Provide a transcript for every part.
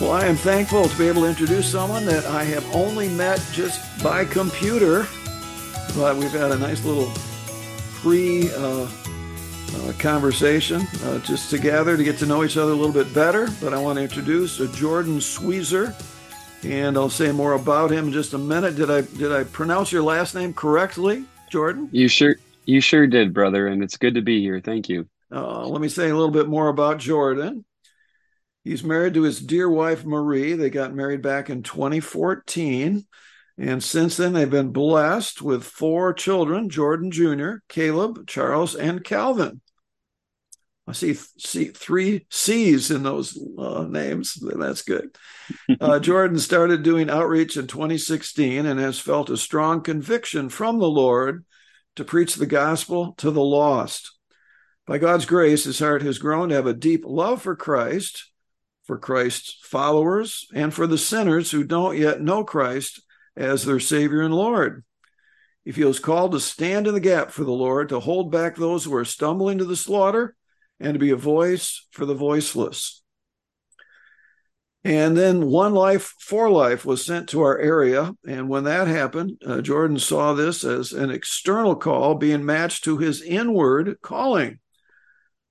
Well, I am thankful to be able to introduce someone that I have only met just by computer, but we've had a nice little pre uh, uh, conversation uh, just together to get to know each other a little bit better. But I want to introduce uh, Jordan Sweezer, and I'll say more about him in just a minute. Did I did I pronounce your last name correctly, Jordan? You sure you sure did, brother, and it's good to be here. Thank you. Uh, let me say a little bit more about Jordan. He's married to his dear wife, Marie. They got married back in 2014. And since then, they've been blessed with four children Jordan Jr., Caleb, Charles, and Calvin. I see, see three C's in those uh, names. That's good. Uh, Jordan started doing outreach in 2016 and has felt a strong conviction from the Lord to preach the gospel to the lost. By God's grace, his heart has grown to have a deep love for Christ for Christ's followers and for the sinners who don't yet know Christ as their Savior and Lord. He feels called to stand in the gap for the Lord, to hold back those who are stumbling to the slaughter, and to be a voice for the voiceless. And then One Life for Life was sent to our area. And when that happened, uh, Jordan saw this as an external call being matched to his inward calling.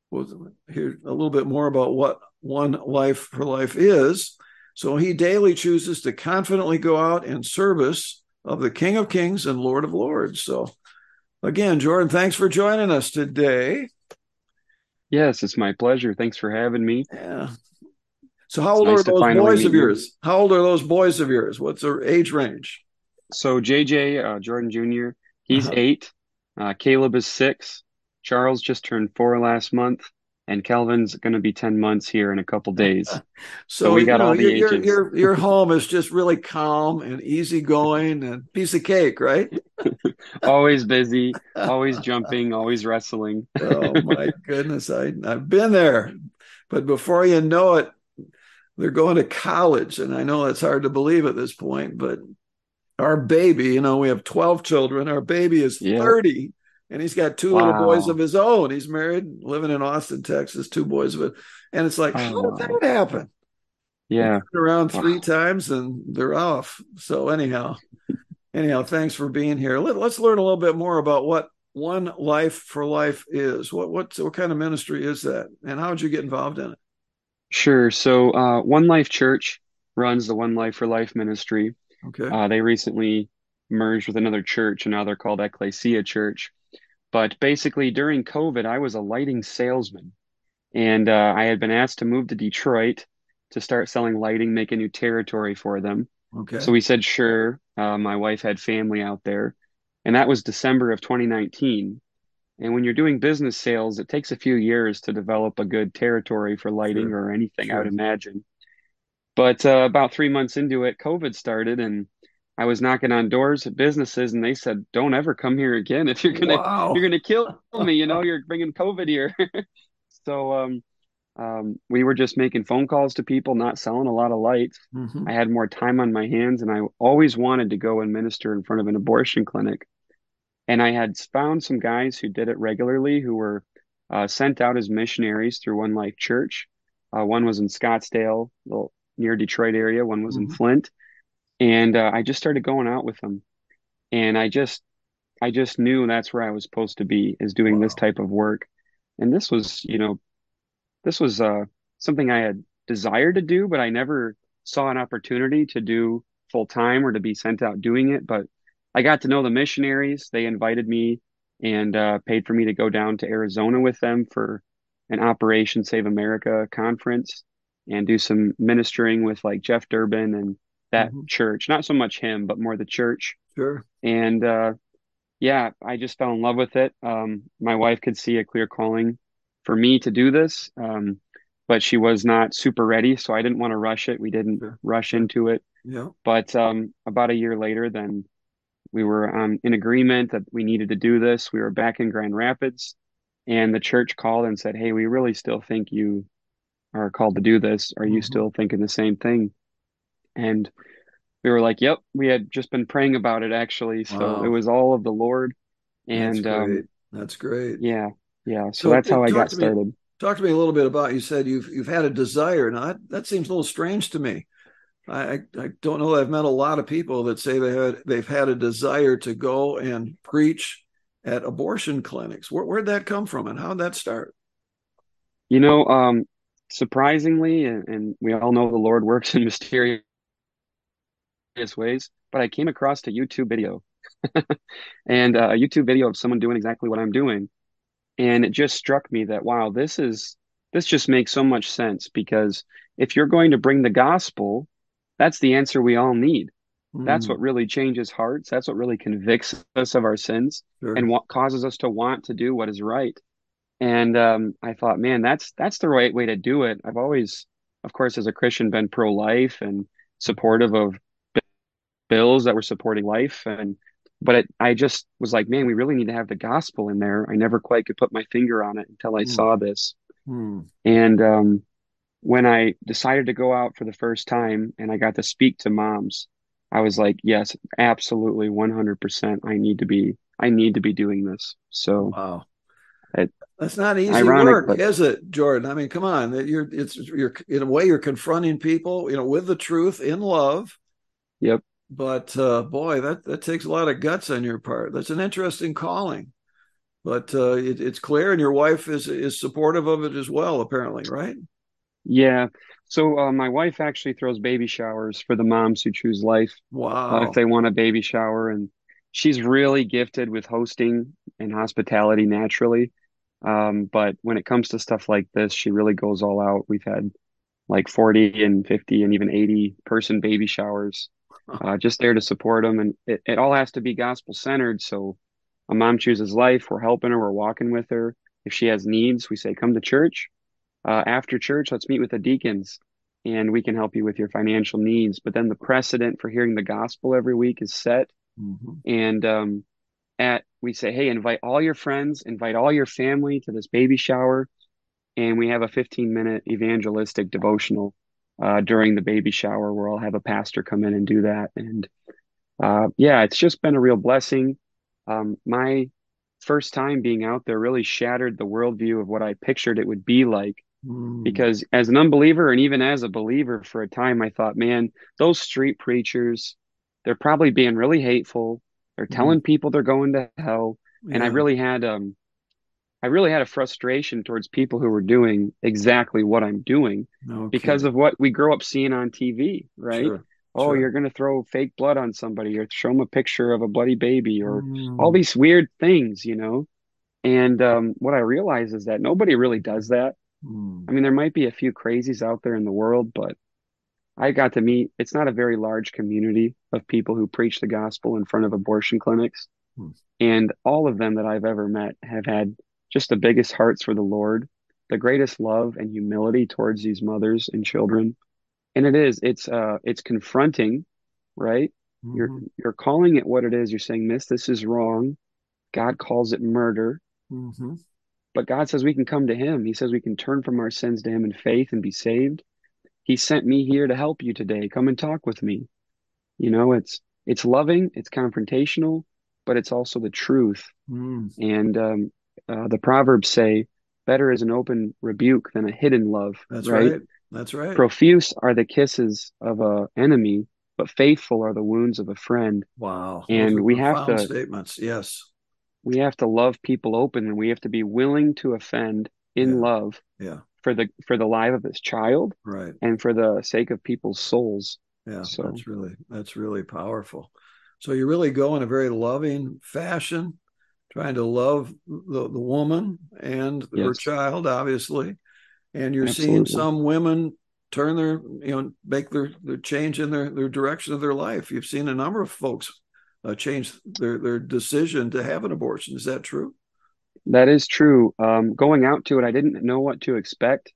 We'll hear a little bit more about what one life for life is. So he daily chooses to confidently go out in service of the King of Kings and Lord of Lords. So, again, Jordan, thanks for joining us today. Yes, it's my pleasure. Thanks for having me. Yeah. So, how it's old nice are those boys of yours? You. How old are those boys of yours? What's their age range? So, JJ, uh, Jordan Jr., he's uh-huh. eight. Uh, Caleb is six. Charles just turned four last month and Calvin's going to be 10 months here in a couple days. so, so, we got know, all the your, ages. Your, your home is just really calm and easygoing and piece of cake, right? always busy, always jumping, always wrestling. oh my goodness. I, I've been there, but before you know it, they're going to college. And I know that's hard to believe at this point, but our baby, you know, we have 12 children. Our baby is yeah. 30 and he's got two wow. little boys of his own. He's married, living in Austin, Texas, two boys of it. And it's like, oh, how did that happen? Yeah. Around three wow. times and they're off. So anyhow, anyhow, thanks for being here. Let, us learn a little bit more about what One Life for Life is. What what what kind of ministry is that? And how did you get involved in it? Sure. So uh, One Life Church runs the One Life for Life ministry. Okay. Uh, they recently merged with another church and now they're called Ecclesia Church. But basically, during COVID, I was a lighting salesman, and uh, I had been asked to move to Detroit to start selling lighting, make a new territory for them. Okay. So we said sure. Uh, my wife had family out there, and that was December of 2019. And when you're doing business sales, it takes a few years to develop a good territory for lighting sure. or anything, sure. I would imagine. But uh, about three months into it, COVID started, and I was knocking on doors at businesses and they said, "Don't ever come here again. If you're gonna wow. you're gonna kill me, you know, you're bringing COVID here." so um, um, we were just making phone calls to people, not selling a lot of lights. Mm-hmm. I had more time on my hands, and I always wanted to go and minister in front of an abortion clinic. And I had found some guys who did it regularly, who were uh, sent out as missionaries through One Life Church. Uh, one was in Scottsdale, near Detroit area. One was mm-hmm. in Flint and uh, I just started going out with them, and I just I just knew that's where I was supposed to be is doing wow. this type of work, and this was you know this was uh, something I had desired to do, but I never saw an opportunity to do full time or to be sent out doing it. But I got to know the missionaries; they invited me and uh, paid for me to go down to Arizona with them for an Operation Save America conference and do some ministering with like Jeff Durbin and that mm-hmm. church. Not so much him, but more the church. Sure. And uh, yeah, I just fell in love with it. Um, my wife could see a clear calling for me to do this, um, but she was not super ready, so I didn't want to rush it. We didn't sure. rush into it. Yeah. But um, about a year later, then we were um, in agreement that we needed to do this. We were back in Grand Rapids, and the church called and said, "Hey, we really still think you are called to do this. Are you mm-hmm. still thinking the same thing?" And we were like, yep, we had just been praying about it actually. So wow. it was all of the Lord. And that's great. Um, that's great. Yeah. Yeah. So, so that's how I got started. Talk to me a little bit about. You said you've you've had a desire. Now that, that seems a little strange to me. I, I don't know. I've met a lot of people that say they had they've had a desire to go and preach at abortion clinics. Where, where'd that come from, and how'd that start? You know, um, surprisingly, and, and we all know the Lord works in mysterious ways, but I came across a YouTube video and uh, a YouTube video of someone doing exactly what I'm doing. And it just struck me that, wow, this is, this just makes so much sense because if you're going to bring the gospel, that's the answer we all need. Mm. That's what really changes hearts. That's what really convicts us of our sins sure. and what causes us to want to do what is right. And um, I thought, man, that's that's the right way to do it. I've always, of course, as a Christian, been pro-life and supportive of bills that were supporting life and but it, I just was like, man, we really need to have the gospel in there. I never quite could put my finger on it until I mm. saw this. Mm. And um, when I decided to go out for the first time and I got to speak to moms, I was like, yes, absolutely, 100%. I need to be, I need to be doing this. So, wow. It, That's not easy ironic, work, but, is it, Jordan? I mean, come on. You're, it's, you're, in a way, you're confronting people, you know, with the truth in love. Yep but uh, boy, that that takes a lot of guts on your part. That's an interesting calling, but uh, it, it's clear, and your wife is is supportive of it as well, apparently, right? Yeah. So uh, my wife actually throws baby showers for the moms who choose life. Uh, wow. if they want a baby shower, and she's really gifted with hosting and hospitality naturally. Um, but when it comes to stuff like this, she really goes all out. We've had like 40 and 50 and even 80 person baby showers uh, just there to support them. And it, it all has to be gospel centered. So a mom chooses life. We're helping her. We're walking with her. If she has needs, we say, come to church. Uh, after church, let's meet with the deacons and we can help you with your financial needs. But then the precedent for hearing the gospel every week is set. Mm-hmm. And um, at we say, hey, invite all your friends, invite all your family to this baby shower. And we have a 15 minute evangelistic devotional uh, during the baby shower where I'll have a pastor come in and do that. And uh, yeah, it's just been a real blessing. Um, my first time being out there really shattered the worldview of what I pictured it would be like. Mm. Because as an unbeliever and even as a believer for a time, I thought, man, those street preachers, they're probably being really hateful. They're mm. telling people they're going to hell. Yeah. And I really had um I really had a frustration towards people who were doing exactly what I'm doing okay. because of what we grow up seeing on TV, right? Sure. Oh, sure. you're going to throw fake blood on somebody or show them a picture of a bloody baby or mm. all these weird things, you know? And um, what I realize is that nobody really does that. Mm. I mean, there might be a few crazies out there in the world, but I got to meet, it's not a very large community of people who preach the gospel in front of abortion clinics. Mm. And all of them that I've ever met have had just the biggest hearts for the Lord, the greatest love and humility towards these mothers and children. And it is, it's uh it's confronting, right? Mm-hmm. You're you're calling it what it is. You're saying, Miss, this is wrong. God calls it murder. Mm-hmm. But God says we can come to him. He says we can turn from our sins to him in faith and be saved. He sent me here to help you today. Come and talk with me. You know, it's it's loving, it's confrontational, but it's also the truth. Mm. And um, uh, the proverbs say, "Better is an open rebuke than a hidden love." That's right. right. That's right. Profuse are the kisses of a enemy, but faithful are the wounds of a friend. Wow. And we have to statements. Yes. We have to love people open, and we have to be willing to offend in yeah. love. Yeah. For the for the life of his child, right, and for the sake of people's souls. Yeah, so that's really that's really powerful. So you really go in a very loving fashion trying to love the, the woman and yes. her child, obviously. And you're Absolutely. seeing some women turn their, you know, make their, their change in their, their direction of their life. You've seen a number of folks uh, change their, their decision to have an abortion. Is that true? That is true. Um, going out to it, I didn't know what to expect.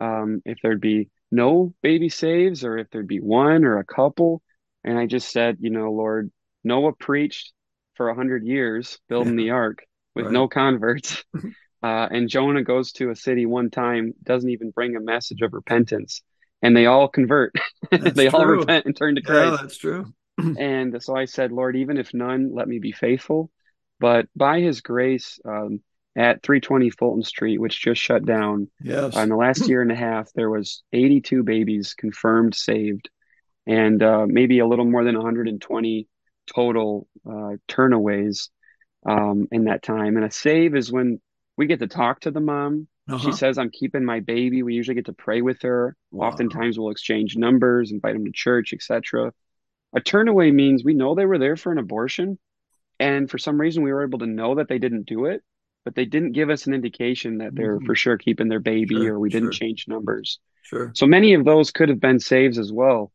Um, if there'd be no baby saves or if there'd be one or a couple. And I just said, you know, Lord, Noah preached for a hundred years building the ark with right. no converts. Uh, and Jonah goes to a city one time, doesn't even bring a message of repentance, and they all convert. they true. all repent and turn to Christ. Yeah, that's true. and so I said, Lord, even if none, let me be faithful. But by His grace um, at 320 Fulton Street, which just shut down. Yes. Uh, in the last year and a half, there was 82 babies confirmed saved, and uh, maybe a little more than 120 total uh, turnaways um, in that time. And a save is when we get to talk to the mom. Uh-huh. She says, "I'm keeping my baby." We usually get to pray with her. Wow. Oftentimes, we'll exchange numbers, invite them to church, etc. A turnaway means we know they were there for an abortion, and for some reason, we were able to know that they didn't do it, but they didn't give us an indication that they're Mhm. for sure keeping their baby, Sure, or we didn't sure. change numbers. Sure. So many of those could have been saves as well.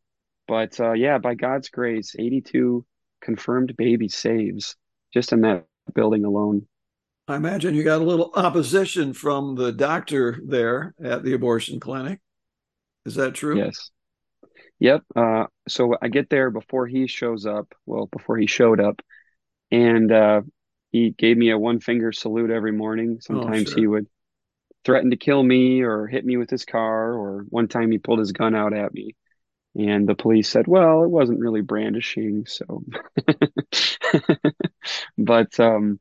But uh, yeah, by God's grace, 82 confirmed baby saves just in that building alone. I imagine you got a little opposition from the doctor there at the abortion clinic. Is that true? Yes. Yep. Uh, so I get there before he shows up. Well, before he showed up, and uh, he gave me a one finger salute every morning. Sometimes sure. he would threaten to kill me or hit me with his car, or one time he pulled his gun out at me. And the police said, well, it wasn't really brandishing, so. But um,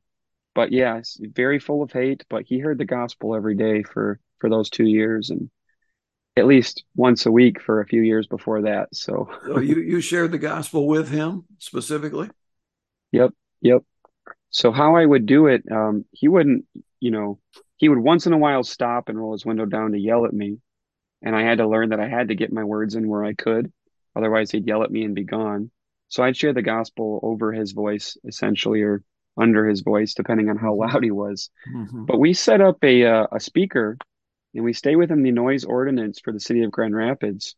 but yeah, very full of hate. But he heard the gospel every day for for those two years, and at least once a week for a few years before that. So So you you shared the gospel with him specifically? Yep, yep. So how I would do it, um, he wouldn't, you know, he would once in a while stop and roll his window down to yell at me, and I had to learn that I had to get my words in where I could, otherwise he'd yell at me and be gone. So I'd share the gospel over his voice, essentially, or under his voice, depending on how loud he was. Mhm. But we set up a uh, a speaker, and we stay within the noise ordinance for the city of Grand Rapids.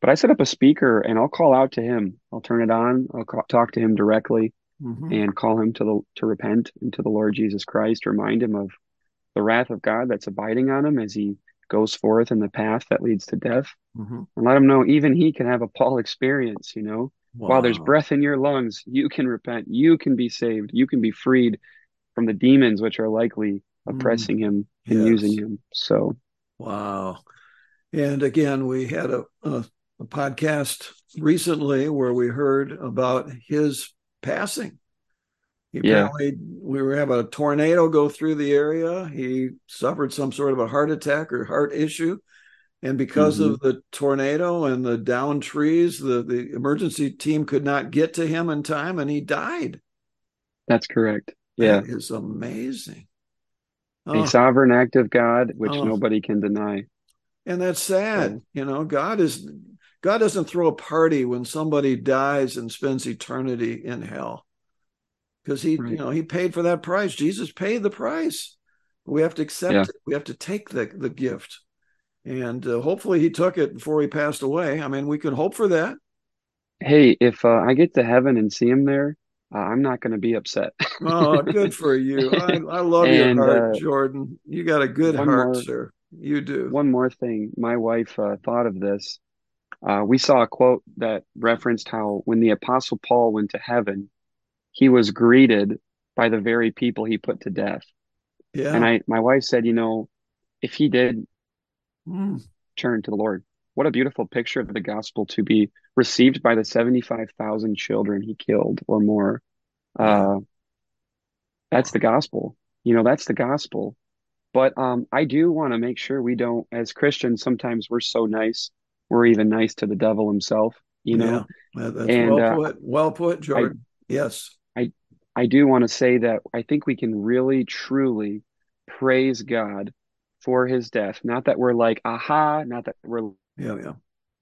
But I set up a speaker, and I'll call out to him. I'll turn it on. I'll call, talk to him directly Mhm. and call him to the to repent and to the Lord Jesus Christ, remind him of the wrath of God that's abiding on him as he goes forth in the path that leads to death, Mhm. and let him know even he can have a Paul experience, you know. While there's breath in your lungs, you can repent, you can be saved, you can be freed from the demons which are likely Mm. oppressing him and Yes. using him. So Wow. And again, we had a, a, a podcast recently where we heard about his passing. He Yeah. apparently, we were having a tornado go through the area. He suffered some sort of a heart attack or heart issue. And because Mhm. of the tornado and the downed trees, the, the emergency team could not get to him in time and he died. that's correct. Yeah. That is amazing. A Oh, sovereign act of God which Oh. nobody can deny. and that's sad. So- You know, God is God doesn't throw a party when somebody dies and spends eternity in hell. Because he, Right. you know, he paid for that price. Jesus paid the price. We have to accept Yeah. it. We have to take the the gift. And uh, hopefully he took it before he passed away. I mean, we can hope for that. Hey, if uh, I get to heaven and see him there, uh, I'm not going to be upset. Oh, good for you. I, I love And, your heart, uh, Jordan. You got a good heart, more- sir. You do. One more thing, my wife uh, thought of this. Uh, we saw a quote that referenced how when the Apostle Paul went to heaven, he was greeted by the very people he put to death. yeah. And I, my wife said, you know, if he did Mm, turn to the Lord, what a beautiful picture of the gospel to be received by the 75,000 children he killed or more. Uh, that's the gospel. You know, that's the gospel. But um, I do want to make sure we don't, as Christians, sometimes we're so nice, we're even nice to the devil himself, you know. yeah. That's And, well uh, put. Well put, Jordan. yes. I do want to say that I think we can really, truly praise God for his death. Not that we're like, aha, not that we're Yeah, yeah.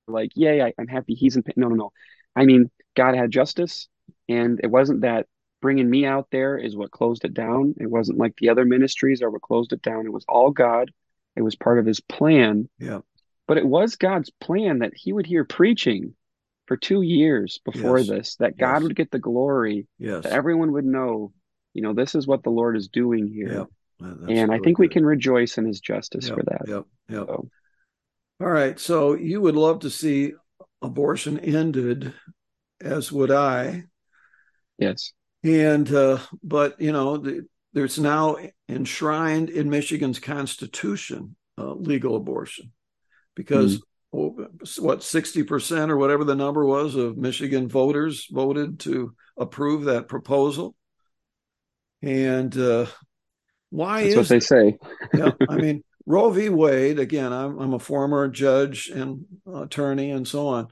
like, yay, I, I'm happy he's in pain. No, no, no. I mean, God had justice, and it wasn't that bringing me out there is what closed it down. It wasn't like the other ministries are what closed it down. It was all God. It was part of his plan. Yeah. But it was God's plan that he would hear preaching for two years before Yes. this, that God Yes. would get the glory, Yes. that everyone would know, you know, this is what the Lord is doing here. Yep. And I think we can rejoice in his justice Yep, for that. Yep. Yep. So, All right. So you would love to see abortion ended, as would I. yes. And uh, but you know, the, there's now enshrined in Michigan's Constitution uh, legal abortion because oh, what sixty percent or whatever the number was of Michigan voters voted to approve that proposal, and uh, Why is That's is what they say. yeah, I mean Roe v. Wade. Again, I'm I'm a former judge and attorney and so on,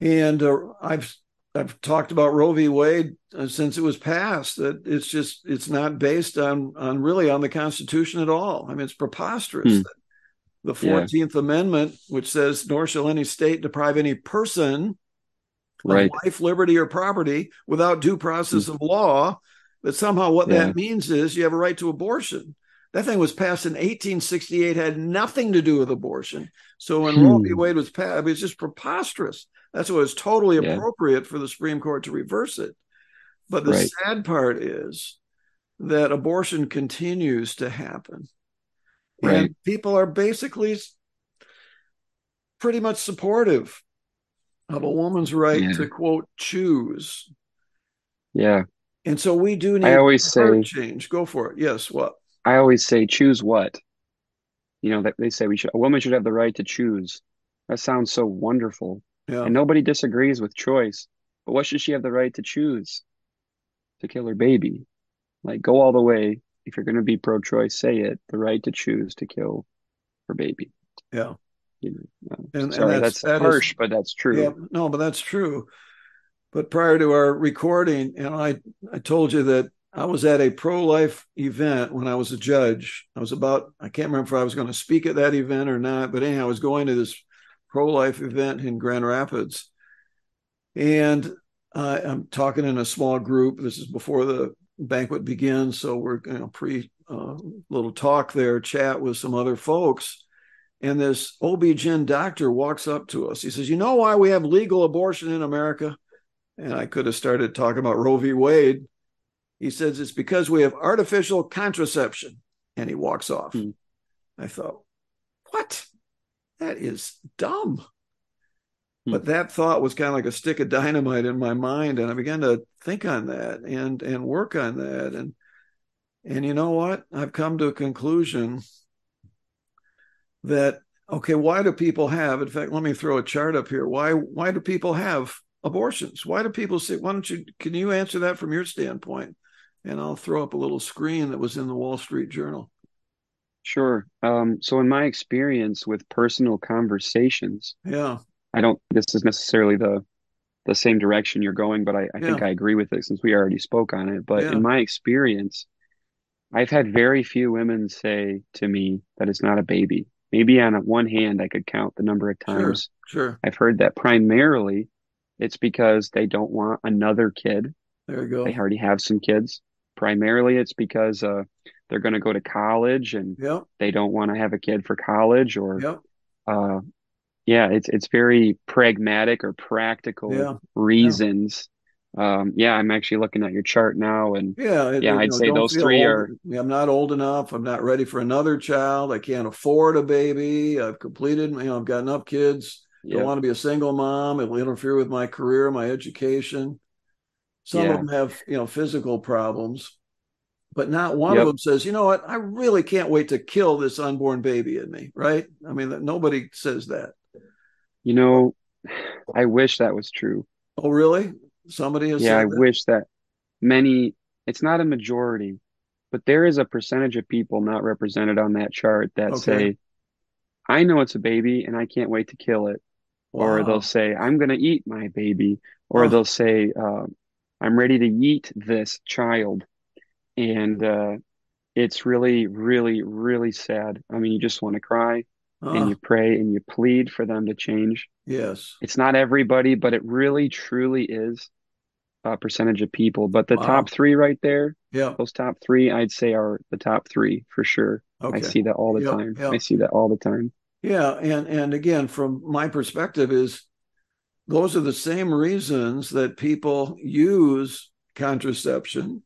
and uh, I've I've talked about Roe v. Wade uh, since it was passed. That it's just it's not based on on really on the Constitution at all. I mean, it's preposterous. Hmm. The Yeah. Fourteenth Amendment, which says, "Nor shall any state deprive any person Right. of life, liberty, or property without due process of law." That somehow what Yeah. that means is you have a right to abortion. That thing was passed in 1868, had nothing to do with abortion. So when Roe v. Hmm. Wade was passed, it was just preposterous. That's why it was totally Yeah. appropriate for the Supreme Court to reverse it. But the Right. sad part is that abortion continues to happen. Right. And people are basically pretty much supportive of a woman's right Yeah. to quote choose. Yeah. And so we do need I always say change. Go for it. Yes. What? I always say choose what? You know, that they say we should a woman should have the right to choose. That sounds so wonderful. Yeah. And nobody disagrees with choice. But what should she have the right to choose? To kill her baby. Like go all the way. If you're going to be pro-choice, say it. The right to choose to kill her baby. Yeah. You know, And- and sorry, that's- that's, that is- harsh, but that's true. Yeah, no, but that's true. But prior to our recording, and I, I told you that I was at a pro-life event when I was a judge. I was about, I can't remember if I was going to speak at that event or not, but anyhow, I was going to this pro-life event in Grand Rapids. And uh, I'm talking in a small group. This is before the banquet begins. So we're, you know, pre uh, little talk there, chat with some other folks. And this OB-GYN doctor walks up to us. He says, You know why we have legal abortion in America? And I could have started talking about Roe v. Wade. He says, It's because we have artificial contraception. And he walks off. Hmm. I thought, What? That is dumb. Hmm. But that thought was kind of like a stick of dynamite in my mind. And I began to think on that and, and work on that. And, and you know what? I've come to a conclusion that okay why do people have in fact let me throw a chart up here why why do people have abortions why do people say why don't you can you answer that from your standpoint and i'll throw up a little screen that was in the wall street journal Sure. Um, so in my experience with personal conversations, yeah I don't, this is necessarily the the same direction you're going, but I, I think I agree with it since we already spoke on it. But Yeah. in my experience, I've had very few women say to me that it's not a baby. Maybe on one hand, I could count the number of sure times sure I've heard that primarily it's because they don't want another kid. there you go They already have some kids. Primarily, it's because uh, they're going to go to college and yep they don't want to have a kid for college or yep uh, yeah, it's it's very pragmatic or practical Yeah. reasons. Um, yeah, I'm actually looking at your chart now, and yeah it- Yeah, I'd know, say those three old- are- i'm not old enough i'm not ready for another child i can't afford a baby i've completed you know i've got enough kids don't want to be a single mom. It will interfere with my career, my education. Some Yeah. of them have, you know, physical problems, but not one of them says, you know what, I really can't wait to kill this unborn baby in me, right? I mean, that nobody says that. You know, I wish that was true. Oh, really? Somebody has Yeah, I that? wish that many, it's not a majority, but there is a percentage of people not represented on that chart that Okay. say, I know it's a baby and I can't wait to kill it. Or they'll say, I'm going to eat my baby. Or Oh. they'll say, uh, I'm ready to eat this child. And uh, it's really, really, really sad. I mean, you just want to cry and Ah, you pray and you plead for them to change. yes. It's not everybody, but it really, truly is a percentage of people. But the Wow. top three right there, Yeah. those top three, I'd say are the top three for sure. I see that all the Yeah, time. yeah. I see that all the time. Yeah, and and again, from my perspective, is those are the same reasons that people use contraception.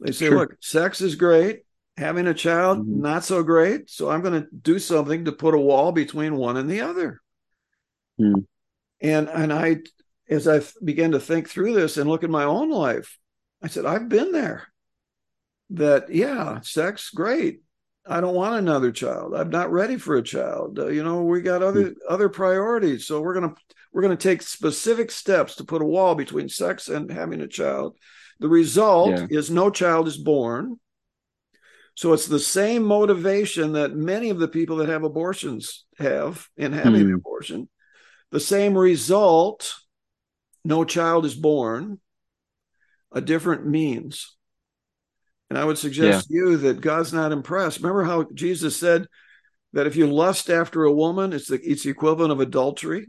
They say, Sure. look, sex is great, having a child Mhm. not so great, so I'm going to do something to put a wall between one and the other. Hmm. And and I, as I began to think through this and look at my own life, I said, I've been there. That yeah, sex great. I don't want another child. I'm not ready for a child. Uh, you know, we got other other priorities. So we're gonna we're gonna take specific steps to put a wall between sex and having a child. The result Yeah. is no child is born. So it's the same motivation that many of the people that have abortions have in having Hmm. an abortion. The same result, no child is born, a different means. And I would suggest to you that God's not impressed. Remember how Jesus said that if you lust after a woman, it's the, it's the equivalent of adultery.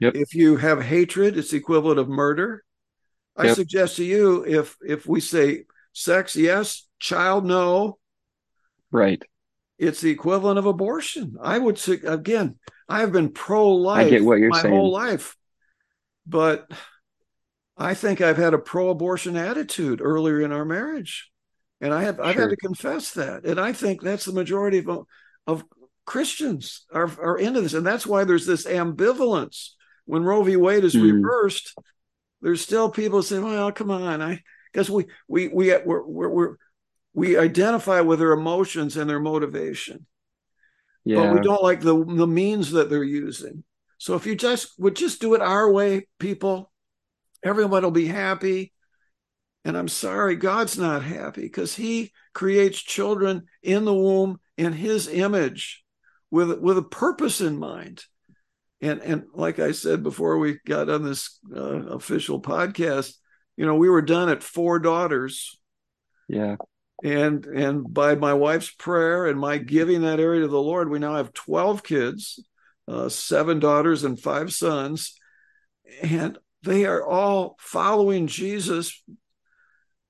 Yep. If you have hatred, it's the equivalent of murder. I suggest to you if if we say sex yes, child no, Right. it's the equivalent of abortion. I would say again, I have been pro-life I get what you're my saying. whole life, but I think I've had a pro-abortion attitude earlier in our marriage, and I have I've had to confess that, and I think that's the majority of of Christians are are into this, and that's why there's this ambivalence when Roe v. Wade is Hmm. reversed. There's still people saying, "Well, come on," I because we we we we're, we're, we're we identify with their emotions and their motivation but we don't like the the means that they're using. So if you just would just do it our way, people, everyone will be happy. And I'm sorry, God's not happy because He creates children in the womb in His image, with with a purpose in mind. And and like I said before we got on this uh, official podcast, you know, we were done at four daughters Yeah. And and by my wife's prayer and my giving that area to the lord we now have 12 kids uh, seven daughters and five sons. And they are all following jesus.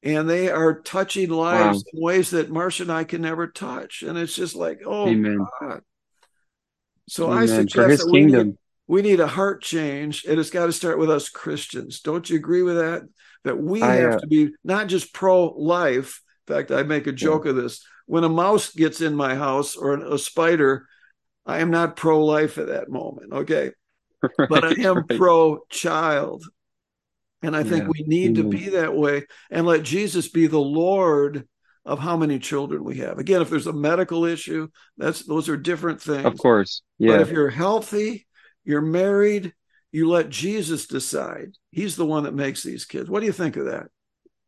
And they are touching lives in ways that marcia and i can never touch. And it's just like oh Amen. god. So i suggest that we need, we need a heart change. And it's got to start with us christians. Don't you agree with that? That we I, have uh, to be not just pro-life in fact i make a joke of this when a mouse gets in my house or a spider i am not pro-life at that moment okay but i am right. pro-child and i think Yeah. we need to mm. be that way and let jesus be the lord of how many children we have again if there's a medical issue that's those are different things Of course. Yeah. but if you're healthy, you're married, you let Jesus decide. He's the one that makes these kids. What do you think of that,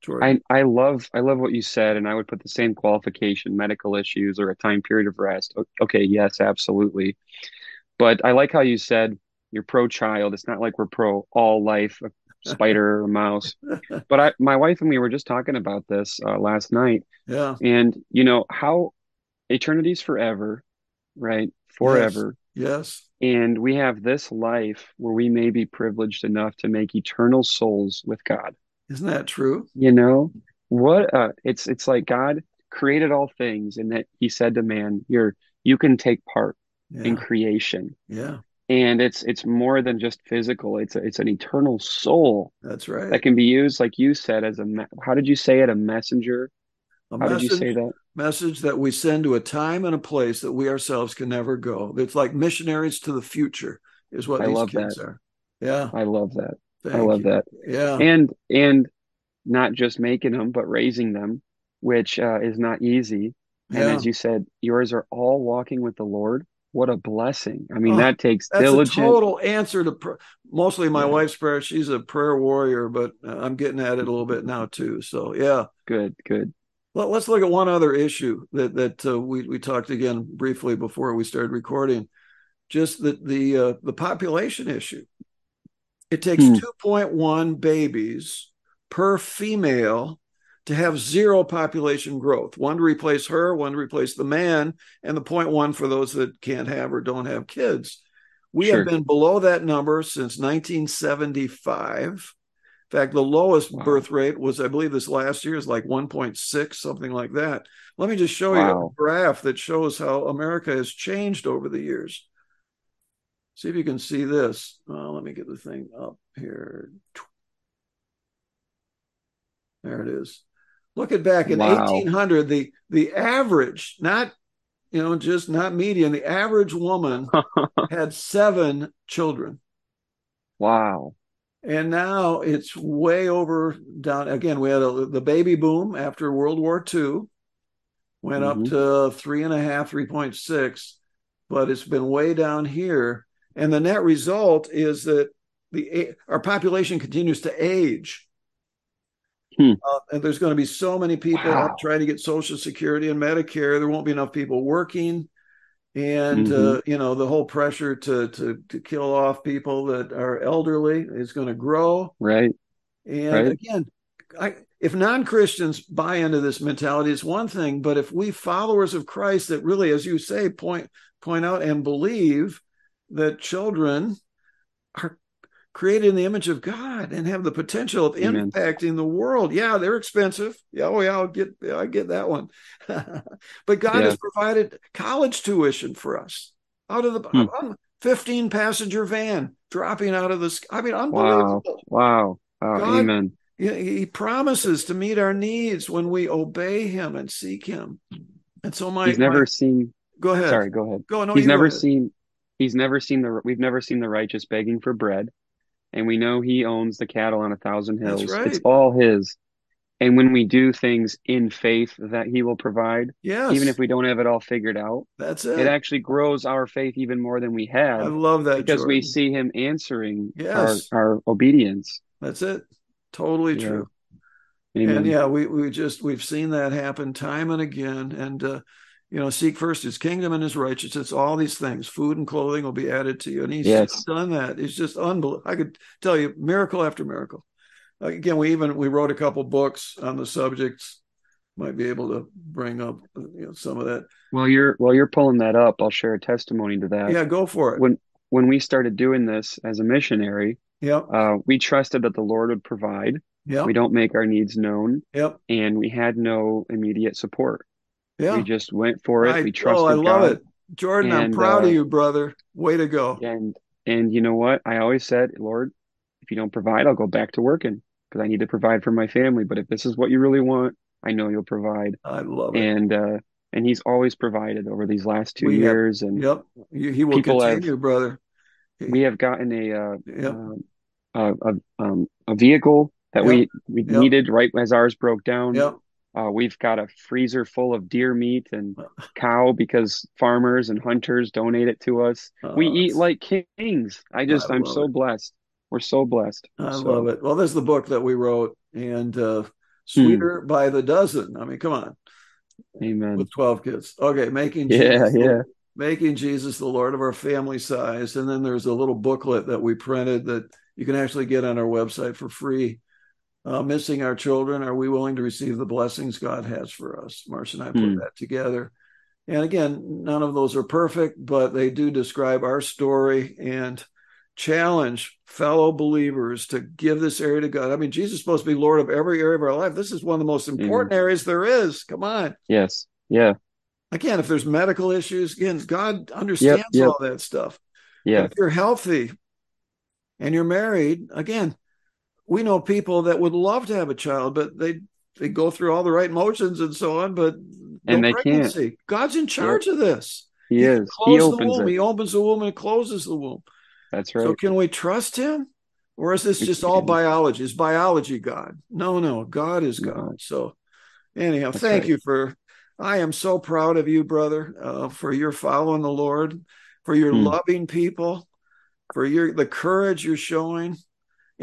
Jordan? I, I love I love what you said, and I would put the same qualification, medical issues or a time period of rest. Okay, yes, absolutely. But I like how you said you're pro-child. It's not like we're pro all life, a spider or a mouse. But I, my wife and me were just talking about this uh, last night, yeah. and you know how eternity's forever, right? Forever. Yes. And we have this life where we may be privileged enough to make eternal souls with God. Isn't that true? You know, what uh it's it's like God created all things and that he said to man, you're you can take part in creation. Yeah. And it's it's more than just physical. It's a, it's an eternal soul That's right. that can be used, like you said, as a me- how did you say it? A messenger? A How did you say that? message that we send to a time and a place that we ourselves can never go. It's like missionaries to the future, is what I these love kids that. are. Yeah. I love that. I love you. that. Yeah. And and not just making them, but raising them, which uh, is not easy. And Yeah. as you said, yours are all walking with the Lord. What a blessing. I mean, Oh, that takes That's diligent. a total answer to pr- mostly my Yeah. wife's prayer. She's a prayer warrior, but uh, I'm getting at it a little bit now too. So yeah, Good, good. Let, us look at one other issue that that uh, we we talked again briefly before we started recording. Just the the uh, the population issue. It takes Hmm. 2.1 babies per female to have zero population growth. One to replace her, one to replace the man, and the 0.1 for those that can't have or don't have kids. We Sure. have been below that number since 1975. In fact, the lowest Wow. birth rate was, I believe, this last year is like 1.6, something like that. Let me just show you a graph that shows how America has changed over the years. See if you can see this. Uh, let me get the thing up here. There it is. Look at back in Wow. 1800, the the average, not you know, just not median, the average woman had seven children. Wow. And now it's way over down. Again, we had a, the baby boom after World War II, went up Mhm. to three and a half, 3.6, but it's been way down here. And the net result is that the our population continues to age. Hmm. Uh, and there's going to be so many people Wow. trying to get Social Security and Medicare. There won't be enough people working, and Mhm. uh, you know the whole pressure to to to kill off people that are elderly is going to grow. Right. And Right. again, I, if non Christians buy into this mentality, it's one thing. But if we followers of Christ that really, as you say, point point out and believe that children are created in the image of God and have the potential of Amen. impacting the world. Yeah, they're expensive. Yeah, oh yeah, I'll get yeah, I get that one. but God Yeah. has provided college tuition for us out of the Hmm. um, 15 passenger van dropping out of the sky. I mean, unbelievable. Wow. Wow. God- Amen. He he promises to meet our needs when we obey Him and seek Him. And so my He's never my- seen. go ahead. Sorry. Go ahead. Go no. he's never ahead. seen. He's never seen the. We've never seen the righteous begging for bread, and we know he owns the cattle on a thousand hills. right. It's all his. And when we do things in faith that he will provide, Yes, even if we don't have it all figured out, that's it it. actually grows our faith even more than we have I love that because we see him answering Yes. our, our obedience. That's it. Totally Yeah. true. Amen. And yeah, we we just we've seen that happen time and again. And uh, you know, seek first his kingdom and his righteousness. All these things, food and clothing, will be added to you. And he's Yes. done that. It's just unbelievable. I could tell you miracle after miracle. Again, we even we wrote a couple books on the subjects. Might be able to bring up you know some of that. Well, you're while you're pulling that up, I'll share a testimony to that. Yeah, go for it. When when we started doing this as a missionary, Yep, uh, we trusted that the Lord would provide. Yeah, We don't make our needs known, yep, and we had no immediate support. Yeah. We just went for it. I, we trusted oh, I love God. it, Jordan. I'm proud uh, of you, brother. Way to go. And and you know what? I always said, Lord, if you don't provide, I'll go back to working because I need to provide for my family. But if this is what you really want, I know you'll provide. I love it. And uh, and He's always provided over these last two We have- years. And Yep, he will People have- continue, brother. we have gotten a uh, Yep. um, a, a, um, a vehicle that we we Yep. needed right as ours broke down. Yep. Uh, we've got a freezer full of deer meat and cow because farmers and hunters donate it to us. we Oh, eat like kings. I just, I I'm so it. blessed. We're so blessed. I So, love it. Well, this is the book that we wrote, and uh, Hmm. Sweeter by the Dozen. I mean, come on, Amen. with 12 kids. Okay, making Yeah, Jesus, yeah. making Jesus the Lord of our family size. And then there's a little booklet that we printed that you can actually get on our website for free. Uh, missing our children, are we willing to receive the blessings God has for us? Marcia and I put Hmm. that together. And again, none of those are perfect, but they do describe our story and challenge fellow believers to give this area to God. I mean, Jesus is supposed to be Lord of every area of our life. This is one of the most important areas there is. Come on. Yes. Yeah. Again, if there's medical issues, again, God understands yep. all that stuff. Yeah. If you're healthy and you're married, again, we know people that would love to have a child, but they they go through all the right motions and so on, but no And they can't. God's in charge of this. He is. He Close the opens womb. it. He opens the womb and closes the womb. That's right. So can we trust him? Or is this just all biology? Is biology God? No, no, God is No. God. So anyhow, That's thank right. you for I am so proud of you, brother, uh, for your following the Lord, for your Hmm. loving people, for your the courage you're showing.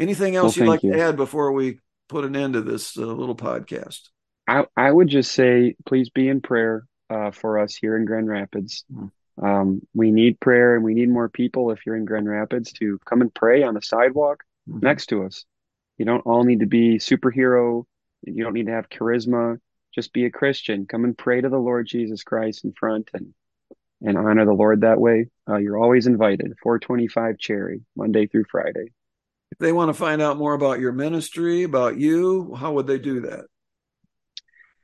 Anything else Well, you'd like thank to add before we put an end to this uh, little podcast? I, I would just say, please be in prayer uh, for us here in Grand Rapids. Mhm. Um, we need prayer and we need more people if you're in Grand Rapids to come and pray on the sidewalk Mhm. next to us. You don't all need to be superhero. You don't need to have charisma. Just be a Christian. Come and pray to the Lord Jesus Christ in front and and honor the Lord that way. Uh, you're always invited. 425 Cherry, Monday through Friday. If they want to find out more about your ministry, about you, how would they do that?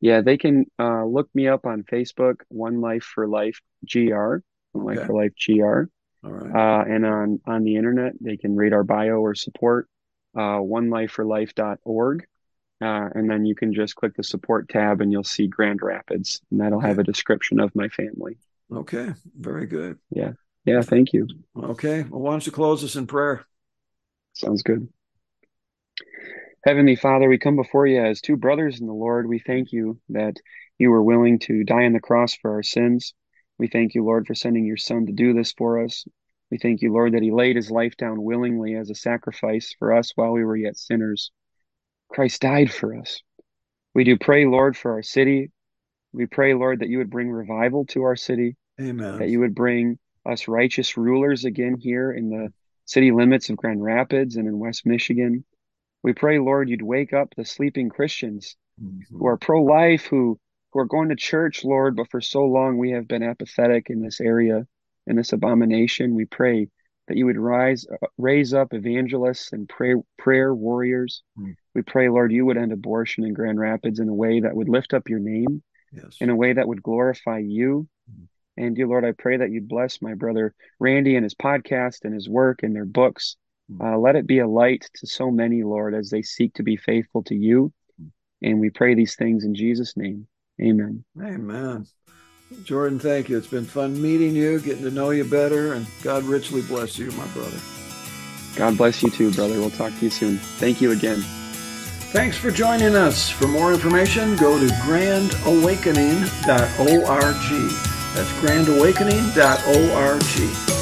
Yeah, they can uh, look me up on Facebook, One Life for Life GR, One Life Okay. for Life GR, All right. uh, and on on the internet they can read our bio or support uh, onelifeforlife.org, uh, and then you can just click the support tab and you'll see Grand Rapids, and that'll have a description of my family. Okay. Very good. Yeah. Yeah, thank you. Okay. Well, why don't you close us in prayer? Sounds good. Heavenly Father, we come before you as two brothers in the Lord. We thank you that you were willing to die on the cross for our sins. We thank you, Lord, for sending your Son to do this for us. We thank you, Lord, that he laid his life down willingly as a sacrifice for us while we were yet sinners. Christ died for us. We do pray, Lord, for our city. We pray, Lord, that you would bring revival to our city. Amen. That you would bring us righteous rulers again here in the city limits of Grand Rapids and in West Michigan. We pray, Lord, you'd wake up the sleeping Christians mm-hmm. who are pro life, who, who are going to church, Lord, but for so long we have been apathetic in this area, in this abomination. We pray that you would rise, uh, raise up evangelists and pray, prayer warriors. Mm. We pray, Lord, you would end abortion in Grand Rapids in a way that would lift up your name, yes. in a way that would glorify you. And dear Lord, I pray that you bless my brother Randy and his podcast and his work and their books. Hmm. Uh, let it be a light to so many, Lord, as they seek to be faithful to you. Hmm. And we pray these things in Jesus' name. Amen. Amen. Jordan, thank you. It's been fun meeting you, getting to know you better, and God richly bless you, my brother. God bless you too, brother. We'll talk to you soon. Thank you again. Thanks for joining us. For more information, go to grandawakening.org. That's grandawakening.org.